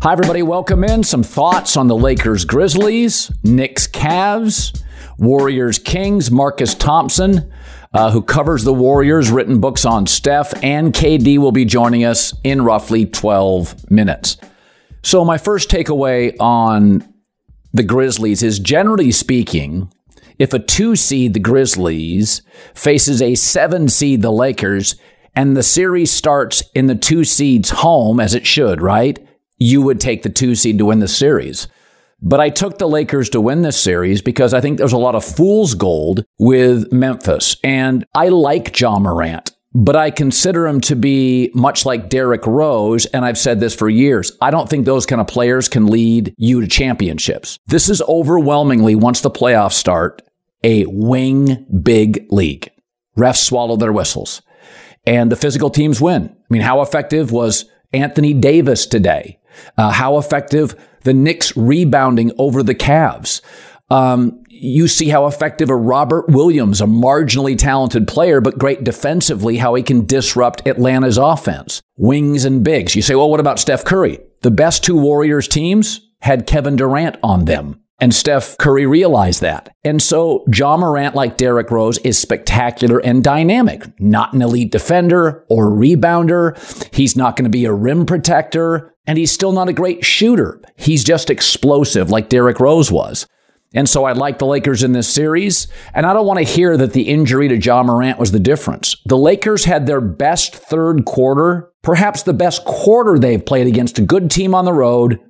Hi, everybody. Welcome in. Some thoughts on the Lakers Grizzlies, Knicks Cavs, Warriors Kings, Marcus Thompson, uh, who covers the Warriors, written books on Steph, and KD will be joining us in roughly 12 minutes. So, my first takeaway on the Grizzlies is generally speaking, if a two seed, the Grizzlies, faces a seven seed, the Lakers, and the series starts in the two seeds home, as it should, right? You would take the two seed to win the series. But I took the Lakers to win this series because I think there's a lot of fool's gold with Memphis. And I like Ja Morant, but I consider him to be much like Derrick Rose. And I've said this for years. I don't think those kind of players can lead you to championships. This is overwhelmingly, once the playoffs start, a wing big league. Refs swallow their whistles and the physical teams win. I mean, how effective was Anthony Davis today? Uh, how effective the Knicks rebounding over the Cavs. Um, you see how effective a Robert Williams, a marginally talented player, but great defensively, how he can disrupt Atlanta's offense. Wings and bigs. You say, well, what about Steph Curry? The best two Warriors teams had Kevin Durant on them. And Steph Curry realized that. And so Ja Morant, like Derrick Rose, is spectacular and dynamic. Not an elite defender or rebounder. He's not going to be a rim protector. And he's still not a great shooter. He's just explosive like Derrick Rose was. And so I like the Lakers in this series. And I don't want to hear that the injury to Ja Morant was the difference. The Lakers had their best third quarter, perhaps the best quarter they've played against a good team on the road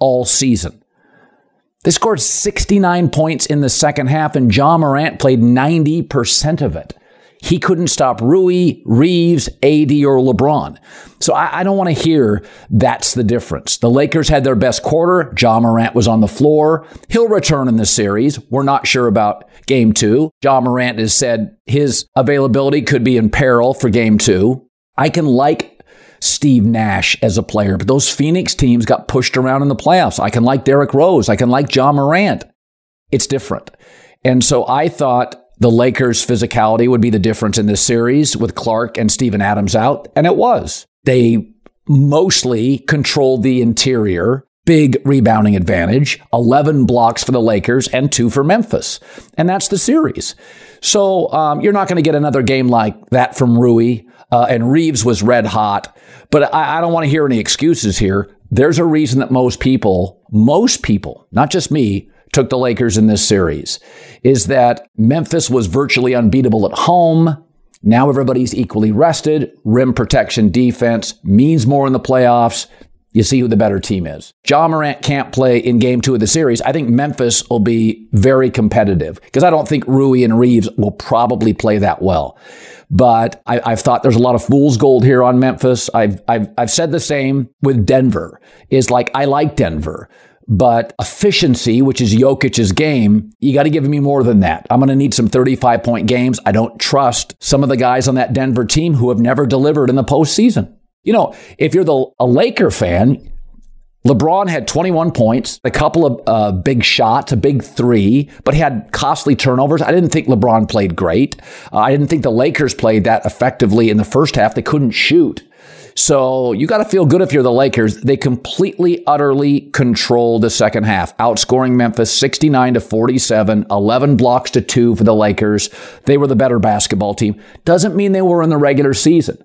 all season. They scored 69 points in the second half, and Ja Morant played 90% of it. He couldn't stop Rui, Reaves, AD, or LeBron. So I, I don't want to hear that's the difference. The Lakers had their best quarter. Ja Morant was on the floor. He'll return in the series. We're not sure about game two. Ja Morant has said his availability could be in peril for game two. I can like Steve Nash as a player, but those Phoenix teams got pushed around in the playoffs. I can like Derrick Rose. I can like Ja Morant. It's different. And so I thought the Lakers' physicality would be the difference in this series with Clarke and Steven Adams out, and it was. They mostly controlled the interior, big rebounding advantage, 11 blocks for the Lakers and two for Memphis. And that's the series. So um, you're not going to get another game like that from Rui. Uh, and Reaves was red hot. But I, I don't want to hear any excuses here. There's a reason that most people, most people, not just me, took the Lakers in this series is that Memphis was virtually unbeatable at home. Now everybody's equally rested. Rim protection defense means more in the playoffs. You see who the better team is. Ja Morant can't play in game two of the series. I think Memphis will be very competitive because I don't think Rui and Reaves will probably play that well. But I, have thought there's a lot of fool's gold here on Memphis. I've, I've, I've said the same with Denver is like, I like Denver, but efficiency, which is Jokic's game, you got to give me more than that. I'm going to need some 35 point games. I don't trust some of the guys on that Denver team who have never delivered in the postseason. You know, if you're the, a Laker fan, LeBron had 21 points, a couple of uh, big shots, a big three, but he had costly turnovers. I didn't think LeBron played great. Uh, I didn't think the Lakers played that effectively in the first half. They couldn't shoot. So you got to feel good if you're the Lakers. They completely, utterly controlled the second half, outscoring Memphis 69 to 47, 11 blocks to two for the Lakers. They were the better basketball team. Doesn't mean they were in the regular season.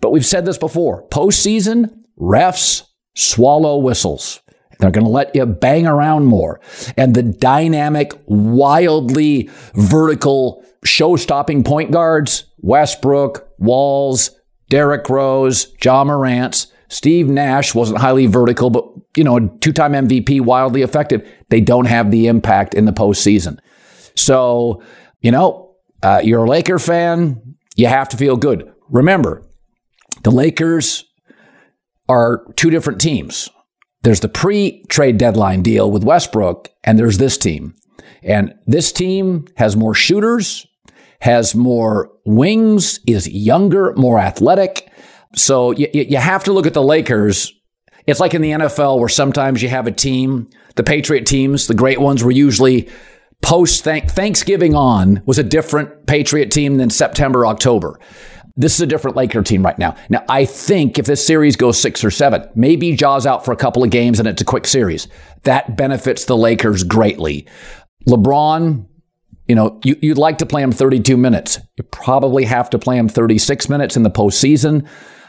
But we've said this before postseason, refs, swallow whistles. They're going to let you bang around more. And the dynamic, wildly vertical, show stopping point guards, Westbrook, Walls, Derrick Rose, Ja Morant, Steve Nash wasn't highly vertical, but, you know, two time MVP, wildly effective. They don't have the impact in the postseason. So, you know, uh, you're a Laker fan, you have to feel good. Remember, the Lakers are two different teams. There's the pre trade deadline deal with Westbrook, and there's this team. And this team has more shooters, has more wings, is younger, more athletic. So you, you have to look at the Lakers. It's like in the NFL where sometimes you have a team, the Patriot teams, the great ones were usually post Thanksgiving on was a different Patriot team than September, October. This is a different Laker team right now. Now, I think if this series goes six or seven, maybe Ja's out for a couple of games and it's a quick series. That benefits the Lakers greatly. LeBron, you know, you, would like to play him 32 minutes. You probably have to play him 36 minutes in the postseason,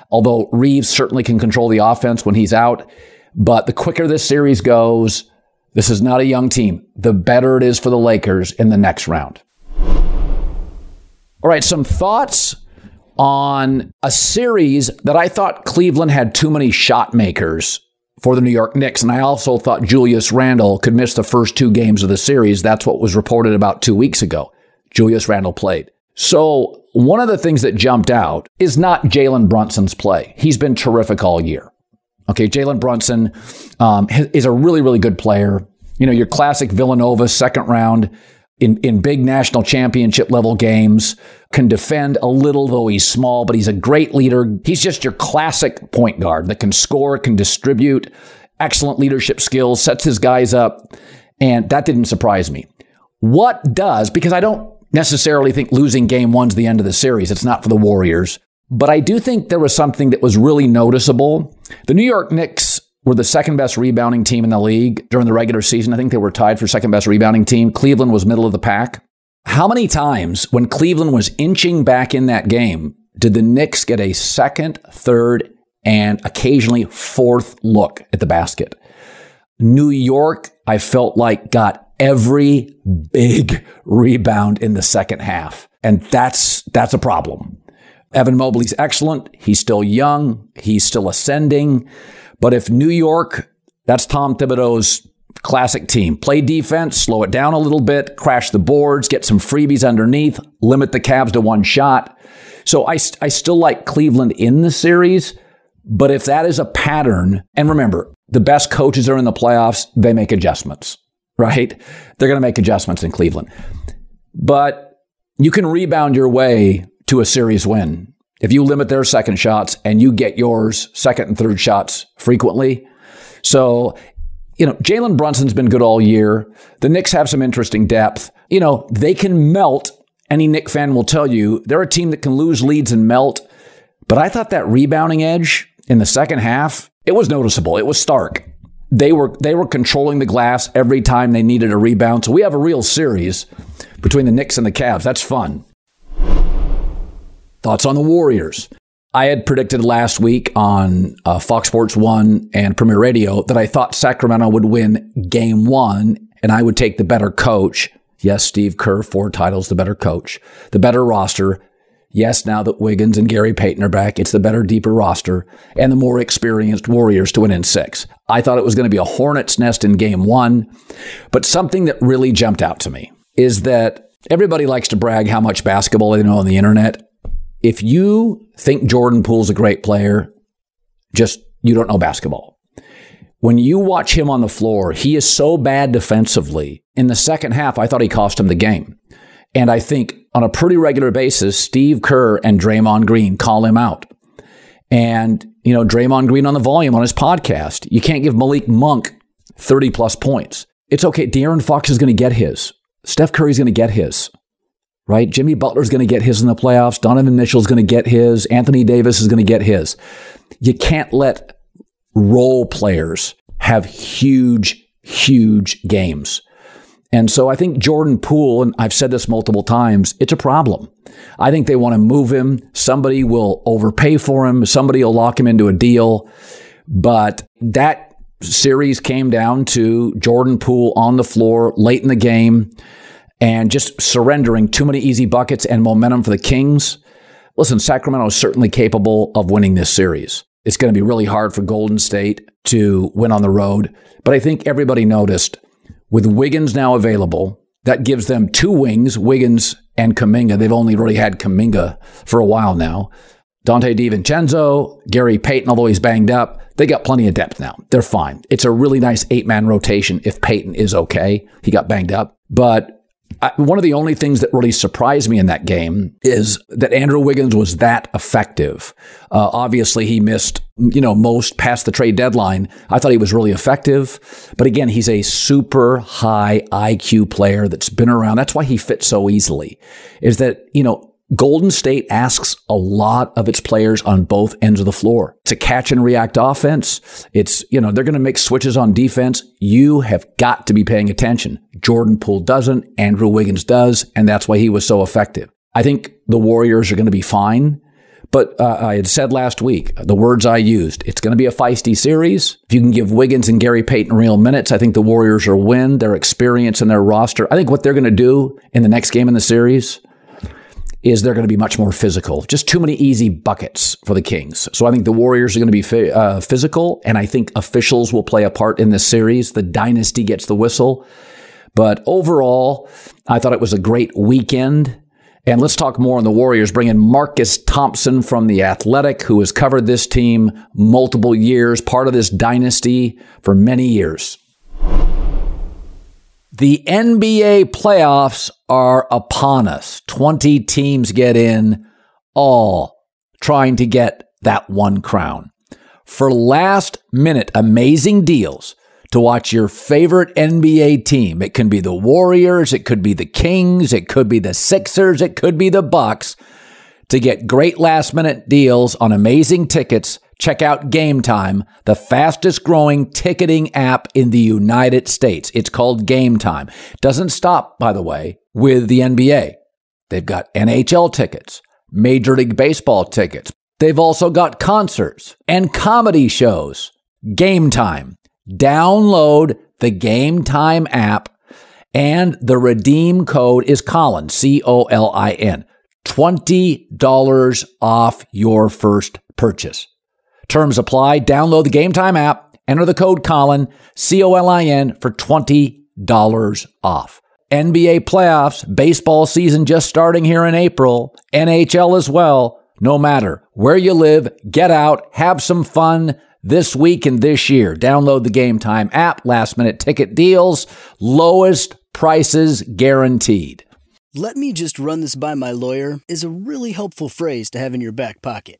although Reaves certainly can control the offense when he's out. But the quicker this series goes, this is not a young team. The better it is for the Lakers in the next round. All right, some thoughts on a series that I thought Cleveland had too many shot makers for the New York Knicks. And I also thought Julius Randle could miss the first two games of the series. That's what was reported about two weeks ago. Julius Randle played. So one of the things that jumped out is not Jalen Brunson's play. He's been terrific all year. Okay, Jalen Brunson um, is a really, really good player. You know, your classic Villanova second round in, in big national championship level games, can defend a little, though he's small, but he's a great leader. He's just your classic point guard that can score, can distribute, excellent leadership skills, sets his guys up. And that didn't surprise me. What does, because I don't necessarily think losing game one's the end of the series. It's not for the Warriors. But I do think there was something that was really noticeable. The New York Knicks were the second best rebounding team in the league during the regular season. I think they were tied for second best rebounding team. Cleveland was middle of the pack. How many times when Cleveland was inching back in that game did the Knicks get a second, third, and occasionally fourth look at the basket? New York, I felt like got every big rebound in the second half. And that's that's a problem. Evan Mobley's excellent. He's still young. He's still ascending. But if New York, that's Tom Thibodeau's classic team, play defense, slow it down a little bit, crash the boards, get some freebies underneath, limit the Cavs to one shot. So I, I still like Cleveland in the series. But if that is a pattern, and remember, the best coaches are in the playoffs, they make adjustments, right? They're going to make adjustments in Cleveland. But you can rebound your way to a series win if you limit their second shots and you get yours second and third shots frequently. So, you know, Jalen Brunson's been good all year. The Knicks have some interesting depth. You know, they can melt. Any Knick fan will tell you they're a team that can lose leads and melt. But I thought that rebounding edge in the second half, it was noticeable. It was stark. They were they were controlling the glass every time they needed a rebound. So we have a real series between the Knicks and the Cavs. That's fun. Thoughts on the Warriors? I had predicted last week on uh, Fox Sports 1 and Premier Radio that I thought Sacramento would win game one and I would take the better coach. Yes, Steve Kerr, four titles, the better coach, the better roster. Yes, now that Wiggins and Gary Payton are back, it's the better, deeper roster and the more experienced Warriors to win in six. I thought it was going to be a hornet's nest in game one, but something that really jumped out to me is that everybody likes to brag how much basketball they know on the internet if you think Jordan Poole's a great player, just you don't know basketball. When you watch him on the floor, he is so bad defensively. In the second half, I thought he cost him the game. And I think on a pretty regular basis, Steve Kerr and Draymond Green call him out. And, you know, Draymond Green on the volume on his podcast. You can't give Malik Monk 30 plus points. It's okay. De'Aaron Fox is going to get his. Steph Curry's going to get his right? Jimmy Butler's going to get his in the playoffs. Donovan Mitchell's going to get his. Anthony Davis is going to get his. You can't let role players have huge, huge games. And so I think Jordan Poole, and I've said this multiple times, it's a problem. I think they want to move him. Somebody will overpay for him. Somebody will lock him into a deal. But that series came down to Jordan Poole on the floor late in the game and just surrendering too many easy buckets and momentum for the Kings. Listen, Sacramento is certainly capable of winning this series. It's going to be really hard for Golden State to win on the road. But I think everybody noticed with Wiggins now available, that gives them two wings, Wiggins and Kuminga. They've only really had Kuminga for a while now. Donte DiVincenzo, Gary Payton, although he's banged up, they got plenty of depth now. They're fine. It's a really nice eight man rotation if Payton is okay. He got banged up. But I, one of the only things that really surprised me in that game is that Andrew Wiggins was that effective. Uh, obviously, he missed, you know, most past the trade deadline. I thought he was really effective, but again, he's a super high IQ player that's been around. That's why he fits so easily. Is that you know Golden State asks a lot of its players on both ends of the floor. It's a catch and react offense. It's, you know, they're going to make switches on defense. You have got to be paying attention. Jordan Poole doesn't, Andrew Wiggins does, and that's why he was so effective. I think the Warriors are going to be fine. But uh, I had said last week, the words I used, it's going to be a feisty series. If you can give Wiggins and Gary Payton real minutes, I think the Warriors will win. Their experience and their roster. I think what they're going to do in the next game in the series is they're going to be much more physical. Just too many easy buckets for the Kings. So I think the Warriors are going to be uh, physical, and I think officials will play a part in this series. The dynasty gets the whistle. But overall, I thought it was a great weekend. And let's talk more on the Warriors. Bring in Marcus Thompson from The Athletic, who has covered this team multiple years, part of this dynasty for many years. The NBA playoffs are upon us. 20 teams get in, all trying to get that one crown. For last minute amazing deals to watch your favorite NBA team, it can be the Warriors, it could be the Kings, it could be the Sixers, it could be the Bucks. To get great last minute deals on amazing tickets, check out Game Time, the fastest growing ticketing app in the United States. It's called Game Time. Doesn't stop, by the way, with the NBA. They've got NHL tickets, Major League Baseball tickets. They've also got concerts and comedy shows. Game Time. Download the Game Time app and the redeem code is Colin, C O L I N. $20 off your first purchase. Terms apply. Download the Game Time app, enter the code Colin, C O L I N, for $20 off. NBA playoffs, baseball season just starting here in April, NHL as well. No matter where you live, get out, have some fun this week and this year. Download the Game Time app, last minute ticket deals, lowest prices guaranteed. Let me just run this by my lawyer is a really helpful phrase to have in your back pocket.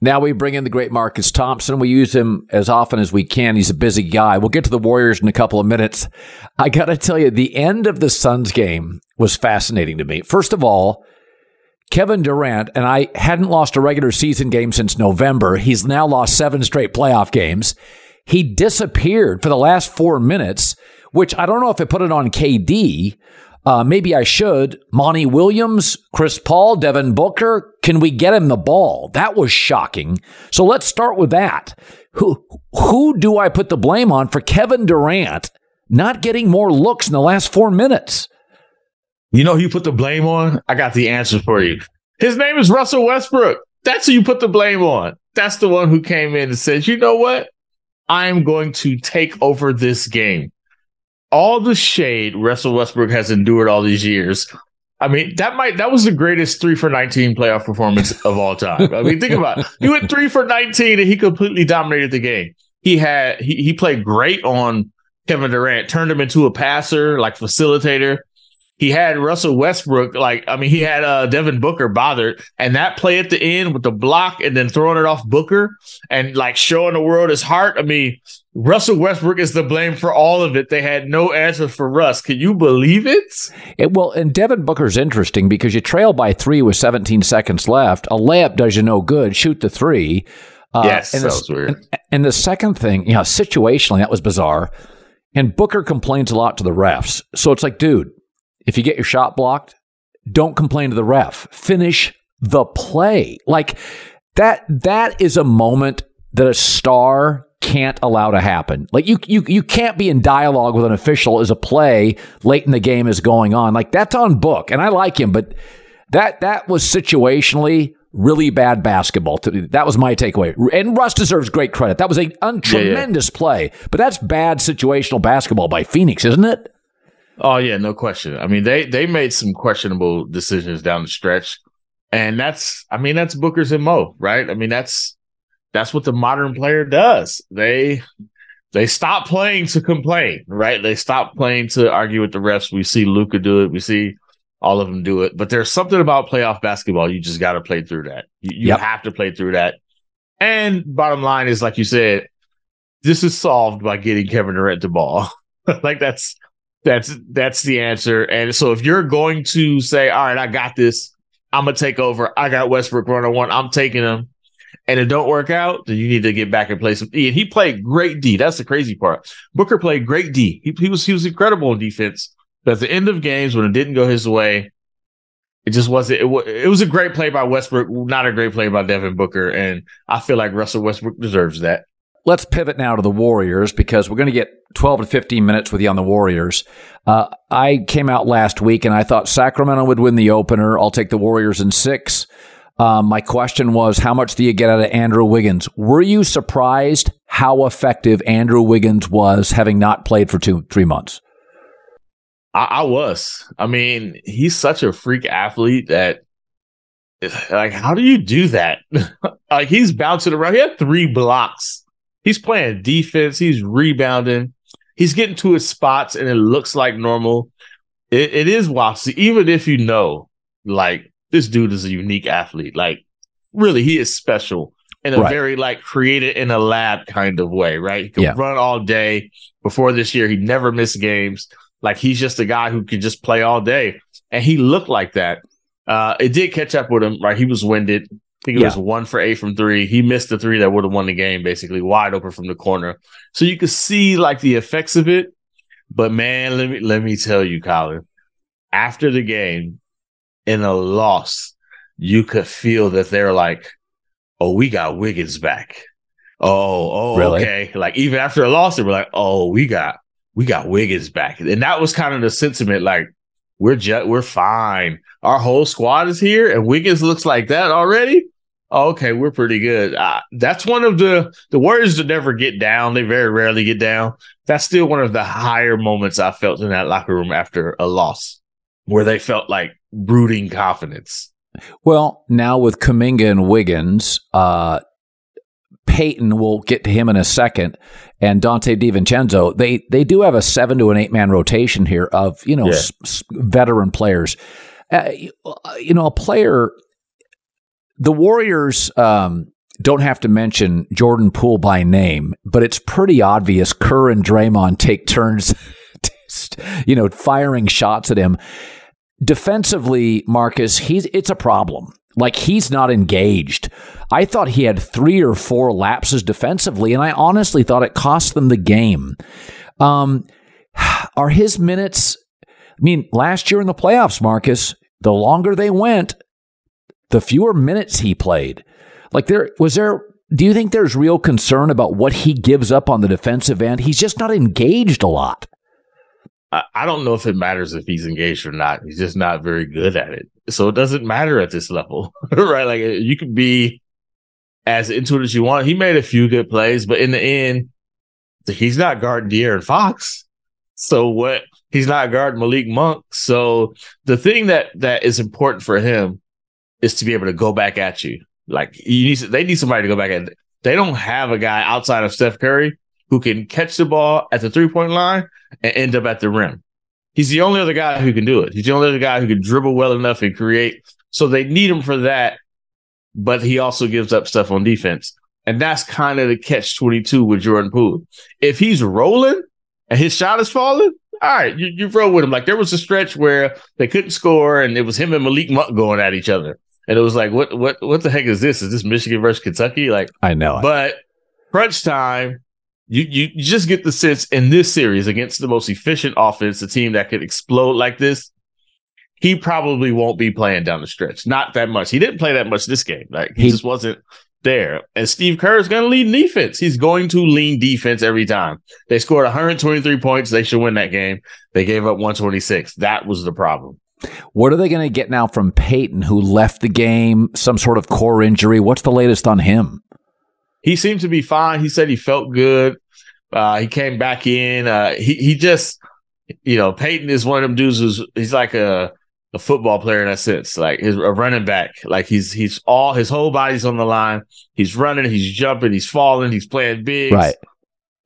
Now we bring in the great Marcus Thompson. We use him as often as we can. He's a busy guy. We'll get to the Warriors in a couple of minutes. I got to tell you, the end of the Suns game was fascinating to me. First of all, Kevin Durant, and I hadn't lost a regular season game since November. He's now lost seven straight playoff games. He disappeared for the last four minutes, which I don't know if it put it on KD uh, maybe I should. Monty Williams, Chris Paul, Devin Booker. Can we get him the ball? That was shocking. So let's start with that. Who who do I put the blame on for Kevin Durant not getting more looks in the last four minutes? You know who you put the blame on? I got the answer for you. His name is Russell Westbrook. That's who you put the blame on. That's the one who came in and said, you know what? I'm going to take over this game all the shade Russell Westbrook has endured all these years. I mean, that might that was the greatest three for nineteen playoff performance of all time. I mean, think about it. He went three for nineteen and he completely dominated the game. He had he he played great on Kevin Durant, turned him into a passer, like facilitator. He had Russell Westbrook, like, I mean, he had uh, Devin Booker bothered, and that play at the end with the block and then throwing it off Booker and like showing the world his heart. I mean, Russell Westbrook is the blame for all of it. They had no answer for Russ. Can you believe it? it well, and Devin Booker's interesting because you trail by three with 17 seconds left. A layup does you no good. Shoot the three. Uh, yes, and that the, was weird. And, and the second thing, you know, situationally, that was bizarre. And Booker complains a lot to the refs. So it's like, dude, if you get your shot blocked, don't complain to the ref. Finish the play. Like that that is a moment that a star can't allow to happen. Like you you you can't be in dialogue with an official as a play late in the game is going on. Like that's on book. And I like him, but that that was situationally really bad basketball. That was my takeaway. And Russ deserves great credit. That was a un- tremendous yeah, yeah. play, but that's bad situational basketball by Phoenix, isn't it? Oh yeah, no question. I mean, they they made some questionable decisions down the stretch, and that's I mean that's Booker's and mo, right? I mean that's that's what the modern player does. They they stop playing to complain, right? They stop playing to argue with the refs. We see Luka do it. We see all of them do it. But there's something about playoff basketball. You just got to play through that. You, you yep. have to play through that. And bottom line is, like you said, this is solved by getting Kevin Durant the ball. like that's that's that's the answer. And so if you're going to say, all right, I got this, I'm gonna take over. I got Westbrook runner one. I'm taking him. And it don't work out, then you need to get back and play some. And he played great D. That's the crazy part. Booker played great D. He, he was he was incredible in defense. But at the end of games, when it didn't go his way, it just wasn't. It, it was a great play by Westbrook, not a great play by Devin Booker. And I feel like Russell Westbrook deserves that. Let's pivot now to the Warriors because we're going to get 12 to 15 minutes with you on the Warriors. Uh, I came out last week and I thought Sacramento would win the opener. I'll take the Warriors in six. Um, my question was, how much do you get out of Andrew Wiggins? Were you surprised how effective Andrew Wiggins was, having not played for two, three months? I, I was. I mean, he's such a freak athlete that, like, how do you do that? like, he's bouncing around. He had three blocks He's playing defense. He's rebounding. He's getting to his spots, and it looks like normal. it, it is. See, even if you know, like this dude is a unique athlete. Like, really, he is special in a right. very like created in a lab kind of way. Right? He can yeah. run all day. Before this year, he never missed games. Like he's just a guy who can just play all day, and he looked like that. Uh, it did catch up with him. Right? He was winded think it yeah. was one for eight from three. He missed the three that would have won the game, basically wide open from the corner. So you could see like the effects of it. But man, let me let me tell you, Colin, after the game, in a loss, you could feel that they're like, "Oh, we got Wiggins back." Oh, oh, really? okay. Like even after a loss, they were like, "Oh, we got we got Wiggins back," and that was kind of the sentiment. Like we're just we're fine. Our whole squad is here, and Wiggins looks like that already. Okay, we're pretty good. Uh, that's one of the the Warriors that never get down. They very rarely get down. That's still one of the higher moments I felt in that locker room after a loss, where they felt like brooding confidence. Well, now with Kuminga and Wiggins, uh, Payton, we'll get to him in a second, and Donte DiVincenzo, they they do have a seven to an eight man rotation here of you know yeah. s- veteran players. Uh, you know, a player the Warriors um, don't have to mention Jordan Poole by name, but it's pretty obvious Kerr and Draymond take turns, you know, firing shots at him. Defensively, Marcus, he's it's a problem. Like he's not engaged. I thought he had three or four lapses defensively, and I honestly thought it cost them the game. Um, are his minutes? I mean, last year in the playoffs, Marcus, the longer they went, the fewer minutes he played. Like there was there do you think there's real concern about what he gives up on the defensive end? He's just not engaged a lot. I don't know if it matters if he's engaged or not. He's just not very good at it. So it doesn't matter at this level, right? Like uh, you can be as into it as you want. He made a few good plays, but in the end, he's not guarding De'Aaron Fox. So what? He's not guarding Malik Monk. So the thing that that is important for him is to be able to go back at you. Like you need, they need somebody to go back at. They don't have a guy outside of Steph Curry who can catch the ball at the three point line and end up at the rim. He's the only other guy who can do it. He's the only other guy who can dribble well enough and create. So they need him for that, but he also gives up stuff on defense. And that's kind of the catch 22 with Jordan Poole. If he's rolling and his shot is falling, all right, you, you roll with him. Like there was a stretch where they couldn't score and it was him and Malik Monk going at each other. And it was like, what what what the heck is this? Is this Michigan versus Kentucky? Like I know. But crunch time, you you just get the sense in this series against the most efficient offense, a team that could explode like this, he probably won't be playing down the stretch. Not that much. He didn't play that much this game. Like he, he just wasn't there. And Steve Kerr is going to lead defense. He's going to lean defense every time. They scored 123 points. They should win that game. They gave up 126. That was the problem. What are they going to get now from Payton, who left the game, some sort of core injury? What's the latest on him? He seemed to be fine. He said he felt good. Uh, he came back in. Uh, he he just, you know, Payton is one of them dudes who's he's like a a football player in that sense, like he's a running back. Like he's he's all his whole body's on the line. He's running, he's jumping, he's falling, he's playing big. Right.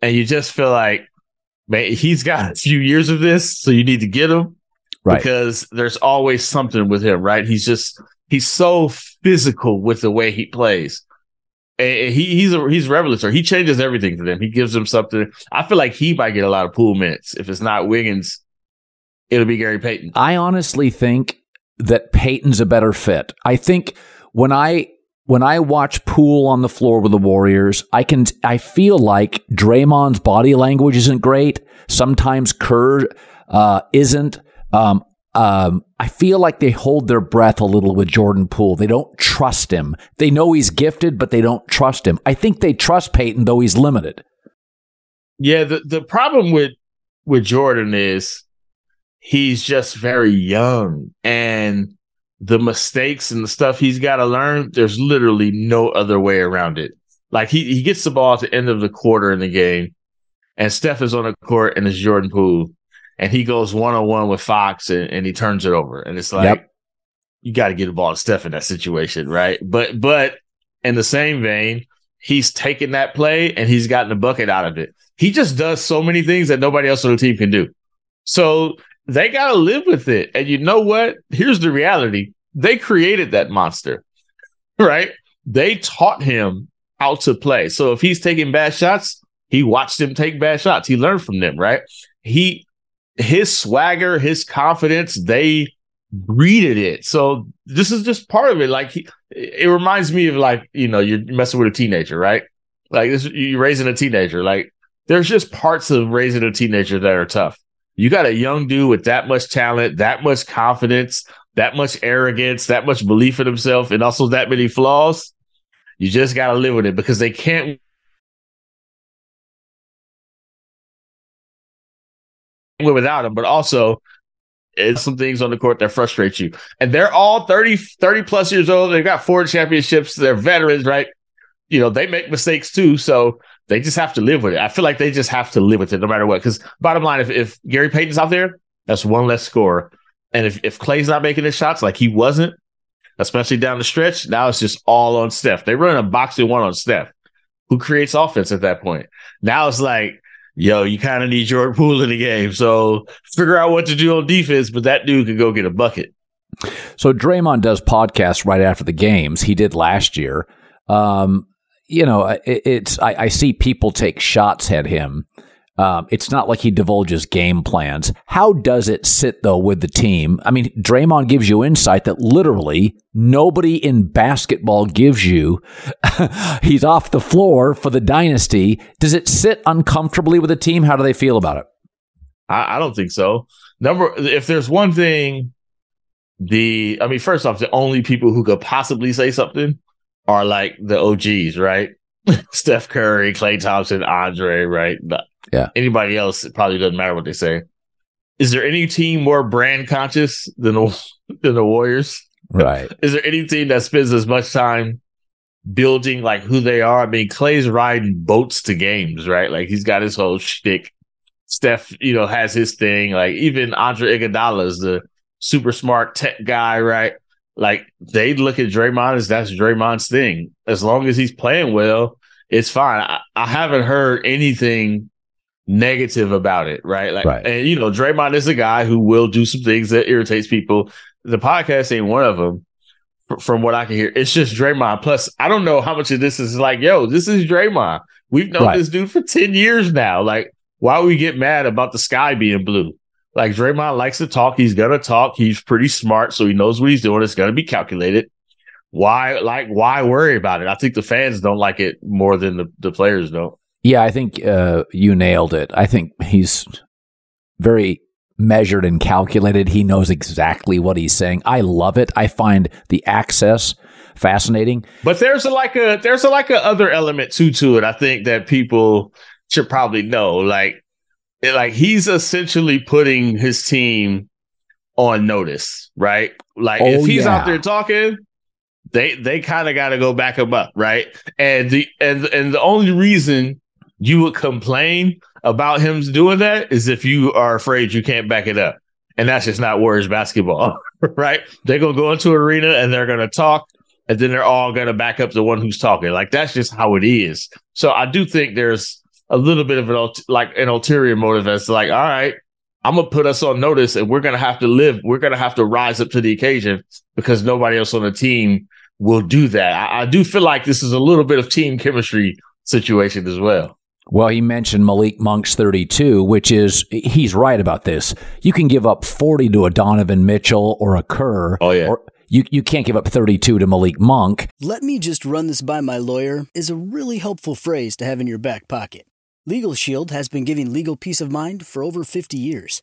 And you just feel like, man, he's got a few years of this, so you need to get him. Right. Because there's always something with him, right? He's just he's so physical with the way he plays. And he he's a he's revelatory. He changes everything for them. He gives them something. I feel like he might get a lot of Poole minutes. If it's not Wiggins, it'll be Gary Payton. I honestly think that Payton's a better fit. I think when I when I watch Poole on the floor with the Warriors, I can I feel like Draymond's body language isn't great. Sometimes Kerr uh, isn't. Um, um, I feel like they hold their breath a little with Jordan Poole. They don't trust him. They know he's gifted, but they don't trust him. I think they trust Payton, though he's limited. Yeah, the, the problem with with Jordan is he's just very young and the mistakes and the stuff he's got to learn, there's literally no other way around it. Like he, he gets the ball at the end of the quarter in the game, and Steph is on the court and it's Jordan Poole, and he goes one on one with Fox and, and, he turns it over. And it's like yep. you got to get the ball to Steph in that situation, right? But but in the same vein, he's taken that play and he's gotten a bucket out of it. He just does so many things that nobody else on the team can do. So they got to live with it. And you know what? Here's the reality they created that monster, right? They taught him how to play. So if he's taking bad shots, he watched them take bad shots. He learned from them, right? He, his swagger, his confidence, they breeded it. So this is just part of it. Like he, it reminds me of like, you know, you're messing with a teenager, right? Like this, you're raising a teenager. Like there's just parts of raising a teenager that are tough. You got a young dude with that much talent, that much confidence, that much arrogance, that much belief in himself, and also that many flaws. You just got to live with it because they can't win without him. But also, it's some things on the court that frustrate you. And they're all 30, 30 plus years old. They've got four championships. They're veterans, right? You know, they make mistakes too. So they just have to live with it. I feel like they just have to live with it no matter what. Because bottom line, if, if Gary Payton's out there, that's one less score. And if, if Klay's not making his shots like he wasn't, especially down the stretch, now it's just all on Steph. They run a boxing one on Steph, who creates offense at that point. Now it's like, yo, you kind of need Jordan Poole in the game. So figure out what to do on defense, but that dude could go get a bucket. So Draymond does podcasts right after the games. He did last year. Um, you know, it, it's I, I, see people take shots at him. Um, it's not like he divulges game plans. How does it sit though with the team? I mean, Draymond gives you insight that literally nobody in basketball gives you. He's off the floor for the dynasty. Does it sit uncomfortably with the team? How do they feel about it? I, I don't think so. Number, if there's one thing, the I mean, first off, the only people who could possibly say something are like the OGs, right? Steph Curry, Klay Thompson, Andre, right? Yeah. Anybody else, it probably doesn't matter what they say. Is there any team more brand conscious than the, than the Warriors? Right. Is there any team that spends as much time building like who they are? I mean, Klay's riding boats to games, right? Like he's got his whole shtick. Steph, you know, has his thing. Like even Andre Iguodala is the super smart tech guy, right? like they look at Draymond as that's Draymond's thing. As long as he's playing well, it's fine. I, I haven't heard anything negative about it, right? Like, Right. and you know, Draymond is a guy who will do some things that irritates people. The podcast ain't one of them, from what I can hear. It's just Draymond. Plus, I don't know how much of this is like, yo, this is Draymond. We've known Right. this dude for ten years now. Like, why would we get mad about the sky being blue? Like Draymond likes to talk. He's gonna talk. He's pretty smart, so he knows what he's doing. It's gonna be calculated. Why, like, why worry about it? I think the fans don't like it more than the, the players don't. Yeah, I think uh, you nailed it. I think he's very measured and calculated. He knows exactly what he's saying. I love it. I find the access fascinating. But there's a like a there's a like a other element too to it. I think that people should probably know. Like, it- like he's essentially putting his team on notice, right? Like Oh, if he's yeah. out there talking, they they kind of got to go back him up, right? And the and and the only reason you would complain about him doing that is if you are afraid you can't back it up, and that's just not Warriors basketball, right? They're gonna go into an arena and they're gonna talk, and then they're all gonna back up the one who's talking. Like that's just how it is. So I do think there's a little bit of an like an ulterior motive as to like, all right, I'm gonna put us on notice, and we're gonna have to live. We're gonna have to rise up to the occasion because nobody else on the team will do that. I, I do feel like this is a little bit of team chemistry situation as well. Well, he mentioned Malik Monk's 32, which is, he's right about this. You can give up 40 to a Donovan Mitchell or a Kerr. Oh, yeah. Or you, you can't give up 32 to Malik Monk. Let me just run this by my lawyer is a really helpful phrase to have in your back pocket. Legal Shield has been giving legal peace of mind for over 50 years.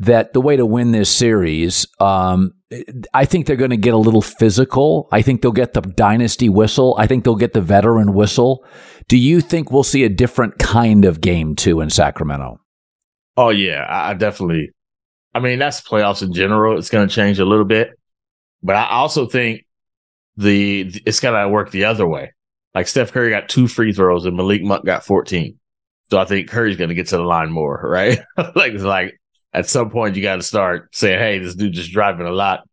that the way to win this series, um, I think they're going to get a little physical. I think they'll get the dynasty whistle. I think they'll get the veteran whistle. Do you think we'll see a different kind of game too in Sacramento? Oh yeah, I, definitely. I mean, that's playoffs in general. It's going to change a little bit, but I also think the it's going to work the other way. Like Steph Curry got two free throws and Malik Monk got fourteen, so I think Curry's going to get to the line more, right? like it's like at some point you got to start saying, "Hey, this dude just driving a lot."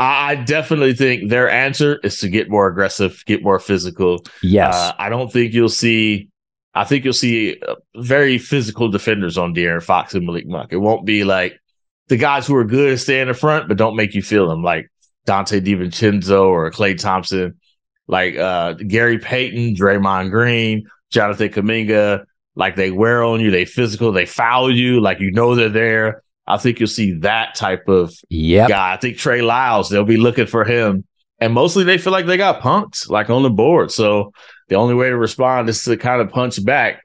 I definitely think their answer is to get more aggressive, get more physical, Yes. uh, I don't think you'll see. I think you'll see uh, very physical defenders on De'Aaron Fox and Malik Monk. It won't be like the guys who are good at stay in the front, but don't make you feel them, like Donte DiVincenzo or Klay Thompson, like uh, Gary Payton, Draymond Green, Jonathan Kaminga. Like they wear on you, they physical, they foul you, like you know they're there. I think you'll see that type of yep. guy. I think Trey Lyles, they'll be looking for him. And mostly they feel like they got punked, like on the board. So the only way to respond is to kind of punch back.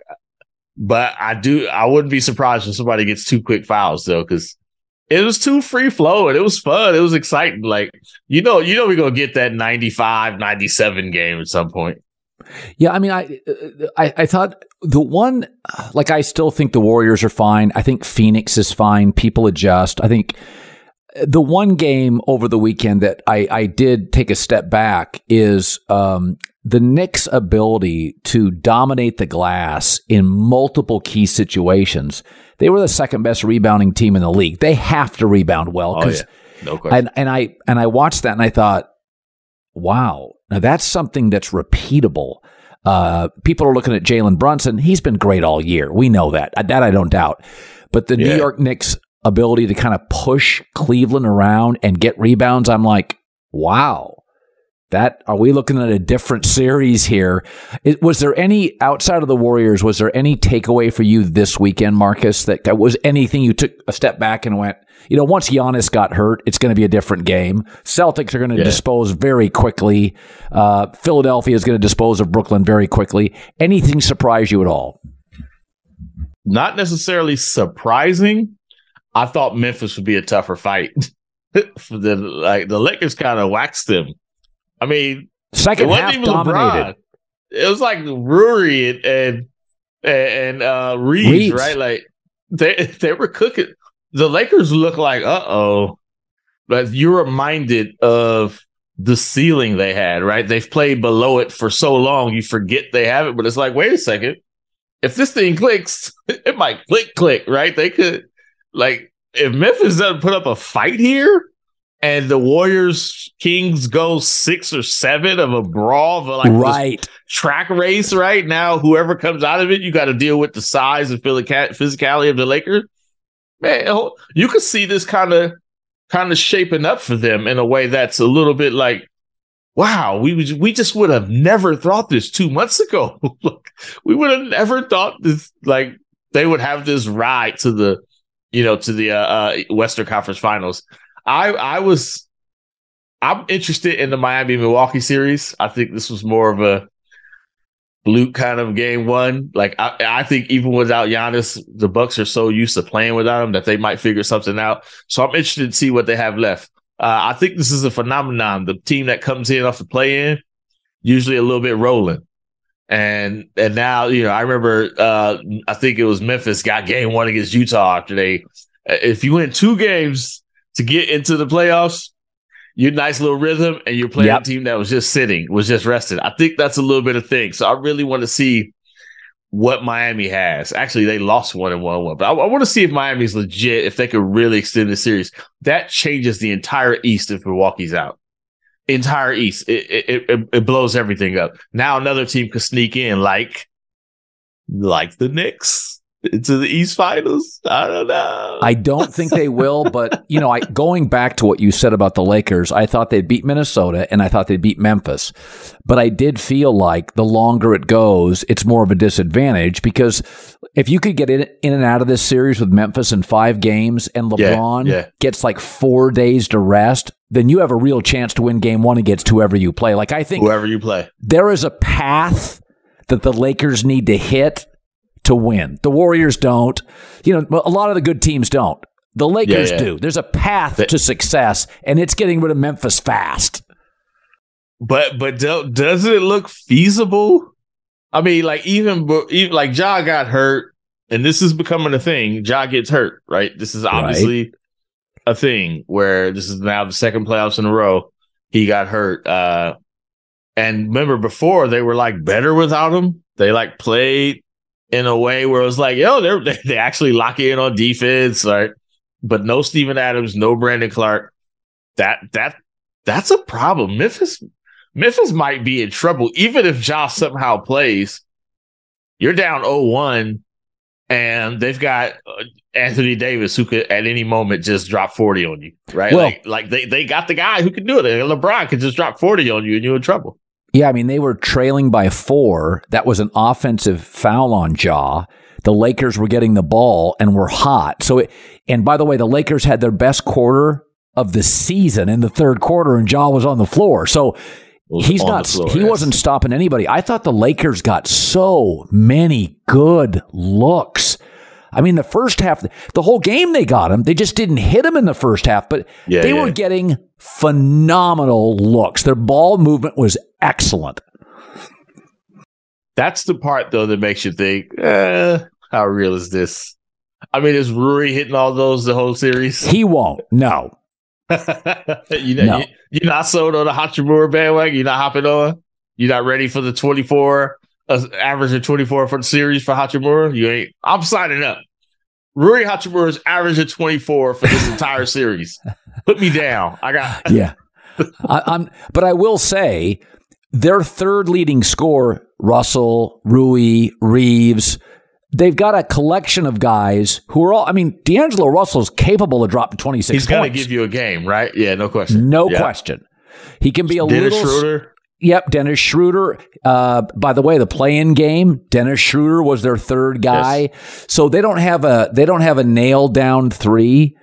But I do, I wouldn't be surprised if somebody gets two quick fouls though, because it was too free flowing. It was fun. It was exciting. Like, you know, you know, we're going to get that 95, 97 game at some point. Yeah, I mean, I, I I thought the one like I still think the Warriors are fine. I think Phoenix is fine. People adjust. I think the one game over the weekend that I I did take a step back is um, the Knicks' ability to dominate the glass in multiple key situations. They were the second best rebounding team in the league. They have to rebound well Oh, because yeah. No question. And and I and I watched that and I thought, wow, now that's something that's repeatable. Uh, people are looking at Jalen Brunson. He's been great all year. We know that. That I don't doubt. But the Yeah. New York Knicks' ability to kind of push Cleveland around and get rebounds, I'm like, wow. That are we looking at a different series here? It, was there any outside of the Warriors? Was there any takeaway for you this weekend, Marcus? That, was anything you took a step back and went, you know, once Giannis got hurt, it's going to be a different game. Celtics are going to Yeah. dispose very quickly. Uh, Philadelphia is going to dispose of Brooklyn very quickly. Anything surprise you at all? Not necessarily surprising. I thought Memphis would be a tougher fight. For the like the Lakers kind of waxed them. I mean, Second half dominated. LeBron. It was like Rory and and and uh Reaves, Reaves. right? Like they they were cooking. The Lakers look like uh oh, but you're reminded of the ceiling they had, right? They've played below it for so long, you forget they have it. But it's like, wait a second, if this thing clicks, it might click, click, right? They could like if Memphis doesn't put up a fight here, and the Warriors Kings go six or seven of a brawl of like this right. track race right now. Whoever comes out of it, you got to deal with the size and physicality physicality of the Lakers. Man, you could see this kind of kind of shaping up for them in a way that's a little bit like, wow, we we just would have never thought this two months ago. Look, we would have never thought this like they would have this ride to the you know to the uh, uh, Western Conference Finals. I I was I'm interested in the Miami Milwaukee series. I think this was more of a fluke kind of game one. Like I, I think even without Giannis, the Bucks are so used to playing without him that they might figure something out. So I'm interested to see what they have left. Uh, I think this is a phenomenon. The team that comes in off the play in, usually a little bit rolling. And and now, you know, I remember uh I think it was Memphis got game one against Utah after they if you win two games to get into the playoffs, you're nice little rhythm and you're playing Yep. a team that was just sitting, was just rested. I think that's a little bit of thing. So I really want to see what Miami has. Actually, they lost one and one one, but I, I want to see if Miami's legit, if they could really extend the series. That changes the entire East if Milwaukee's out. Entire East, it it, it it blows everything up. Now another team could sneak in, like like the Knicks into the East Finals. I don't know. I don't think they will, but you know, I going back to what you said about the Lakers, I thought they'd beat Minnesota and I thought they'd beat Memphis. But I did feel like the longer it goes, it's more of a disadvantage because if you could get in, in and out of this series with Memphis in five games and Yeah, LeBron yeah. gets like four days to rest, then you have a real chance to win game one against whoever you play. Like I think Whoever you play. there is a path that the Lakers need to hit to win. The Warriors don't. You know, a lot of the good teams don't. The Lakers yeah. do. There's a path to success, and it's getting rid of Memphis fast. But but do, doesn't it look feasible? I mean, like even, even like Ja got hurt, and this is becoming a thing. Ja gets hurt, right? This is obviously a thing where this is now the second playoffs in a row. He got hurt. Uh, and remember before they were like better without him. They like played in a way where it was like, yo, they're they, actually lock in on defense, right? But no Steven Adams, no Brandon Clarke. That that that's a problem. Memphis Memphis might be in trouble, even if Josh somehow plays. You're down 0-1, and they've got uh, Anthony Davis who could at any moment just drop 40 on you, right? Well- like, like they, they got the guy who can do it. LeBron could just drop 40 on you and you're in trouble. Yeah, I mean, they were trailing by four. That was an offensive foul on Ja. The Lakers were getting the ball and were hot. So, it, and by the way, the Lakers had their best quarter of the season in the third quarter, and Ja was on the floor. So he's not. floor, he yes. wasn't stopping anybody. I thought the Lakers got so many good looks. I mean, the first half, the whole game they got him. They just didn't hit him in the first half, but Yeah, they yeah. were getting phenomenal looks. Their ball movement was excellent. That's the part though that makes you think, eh, how real is this? I mean, is Rui hitting all those the whole series? He won't. No. you know, No. you, you're not sold on the Hachimura bandwagon. You're not hopping on. You're not ready for the 24, uh, average of 24 for the series for Hachimura. You ain't. I'm signing up. Rui Hachimura is averaging 24 for this entire series. Put me down. I got. yeah. I, am but I will say their third leading scorer, Russell, Rui, Reaves, they've got a collection of guys who are all. I mean, D'Angelo Russell's capable of dropping 26 He's going to give you a game, right? Yeah, no question. No yeah. question. He can be a Dennis little. Schroeder. Yep, Dennis Schroeder. Uh, by the way, the play-in game, Dennis Schroeder was their third guy. Yes. So they don't have a they don't have a nail down three,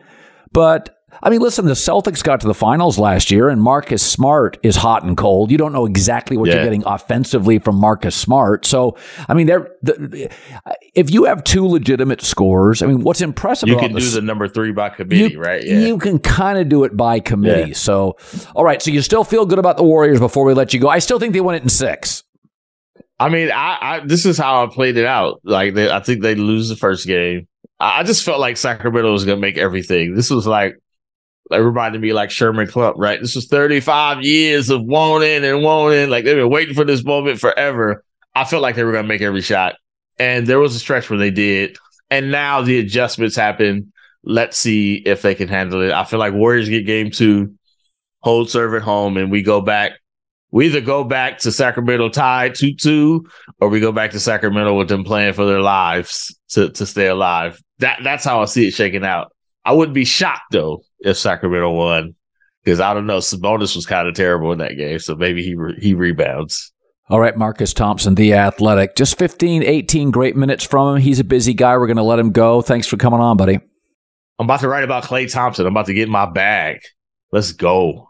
but I mean, listen, the Celtics got to the finals last year, and Marcus Smart is hot and cold. You don't know exactly what yeah. you're getting offensively from Marcus Smart. So, I mean, they're, the, if you have two legitimate scores, I mean, what's impressive you can do the number three by committee, you, right? Yeah. You can kind of do it by committee. Yeah. So, all right. So you still feel good about the Warriors before we let you go. I still think they won it in six. I mean, I, I this is how I played it out. Like, they, I think they lose the first game. I just felt like Sacramento was going to make everything. This was like it reminded me like Sherman Club, right? This was 35 years of wanting and wanting. Like they've been waiting for this moment forever. I felt like they were going to make every shot. And there was a stretch where they did. And now the adjustments happen. Let's see if they can handle it. I feel like Warriors get game two, hold serve at home, and we go back. We either go back to Sacramento tied 2 2, or we go back to Sacramento with them playing for their lives to, to stay alive. That That's how I see it shaking out. I wouldn't be shocked though if Sacramento won because I don't know. Sabonis was kind of terrible in that game, so maybe he re- he rebounds. All right, Marcus Thompson, the athletic. Just 15, 18 great minutes from him. He's a busy guy. We're going to let him go. Thanks for coming on, buddy. I'm about to write about Klay Thompson. I'm about to get my bag. Let's go.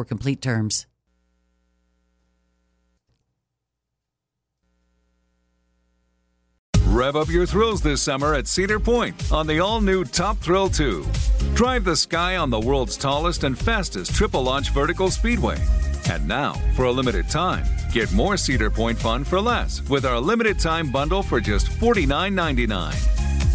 for complete terms. Rev up your thrills this summer at Cedar Point on the all new Top Thrill 2. Drive the sky on the world's tallest and fastest triple launch vertical speedway. And now, for a limited time, get more Cedar Point fun for less with our limited time bundle for just $49.99.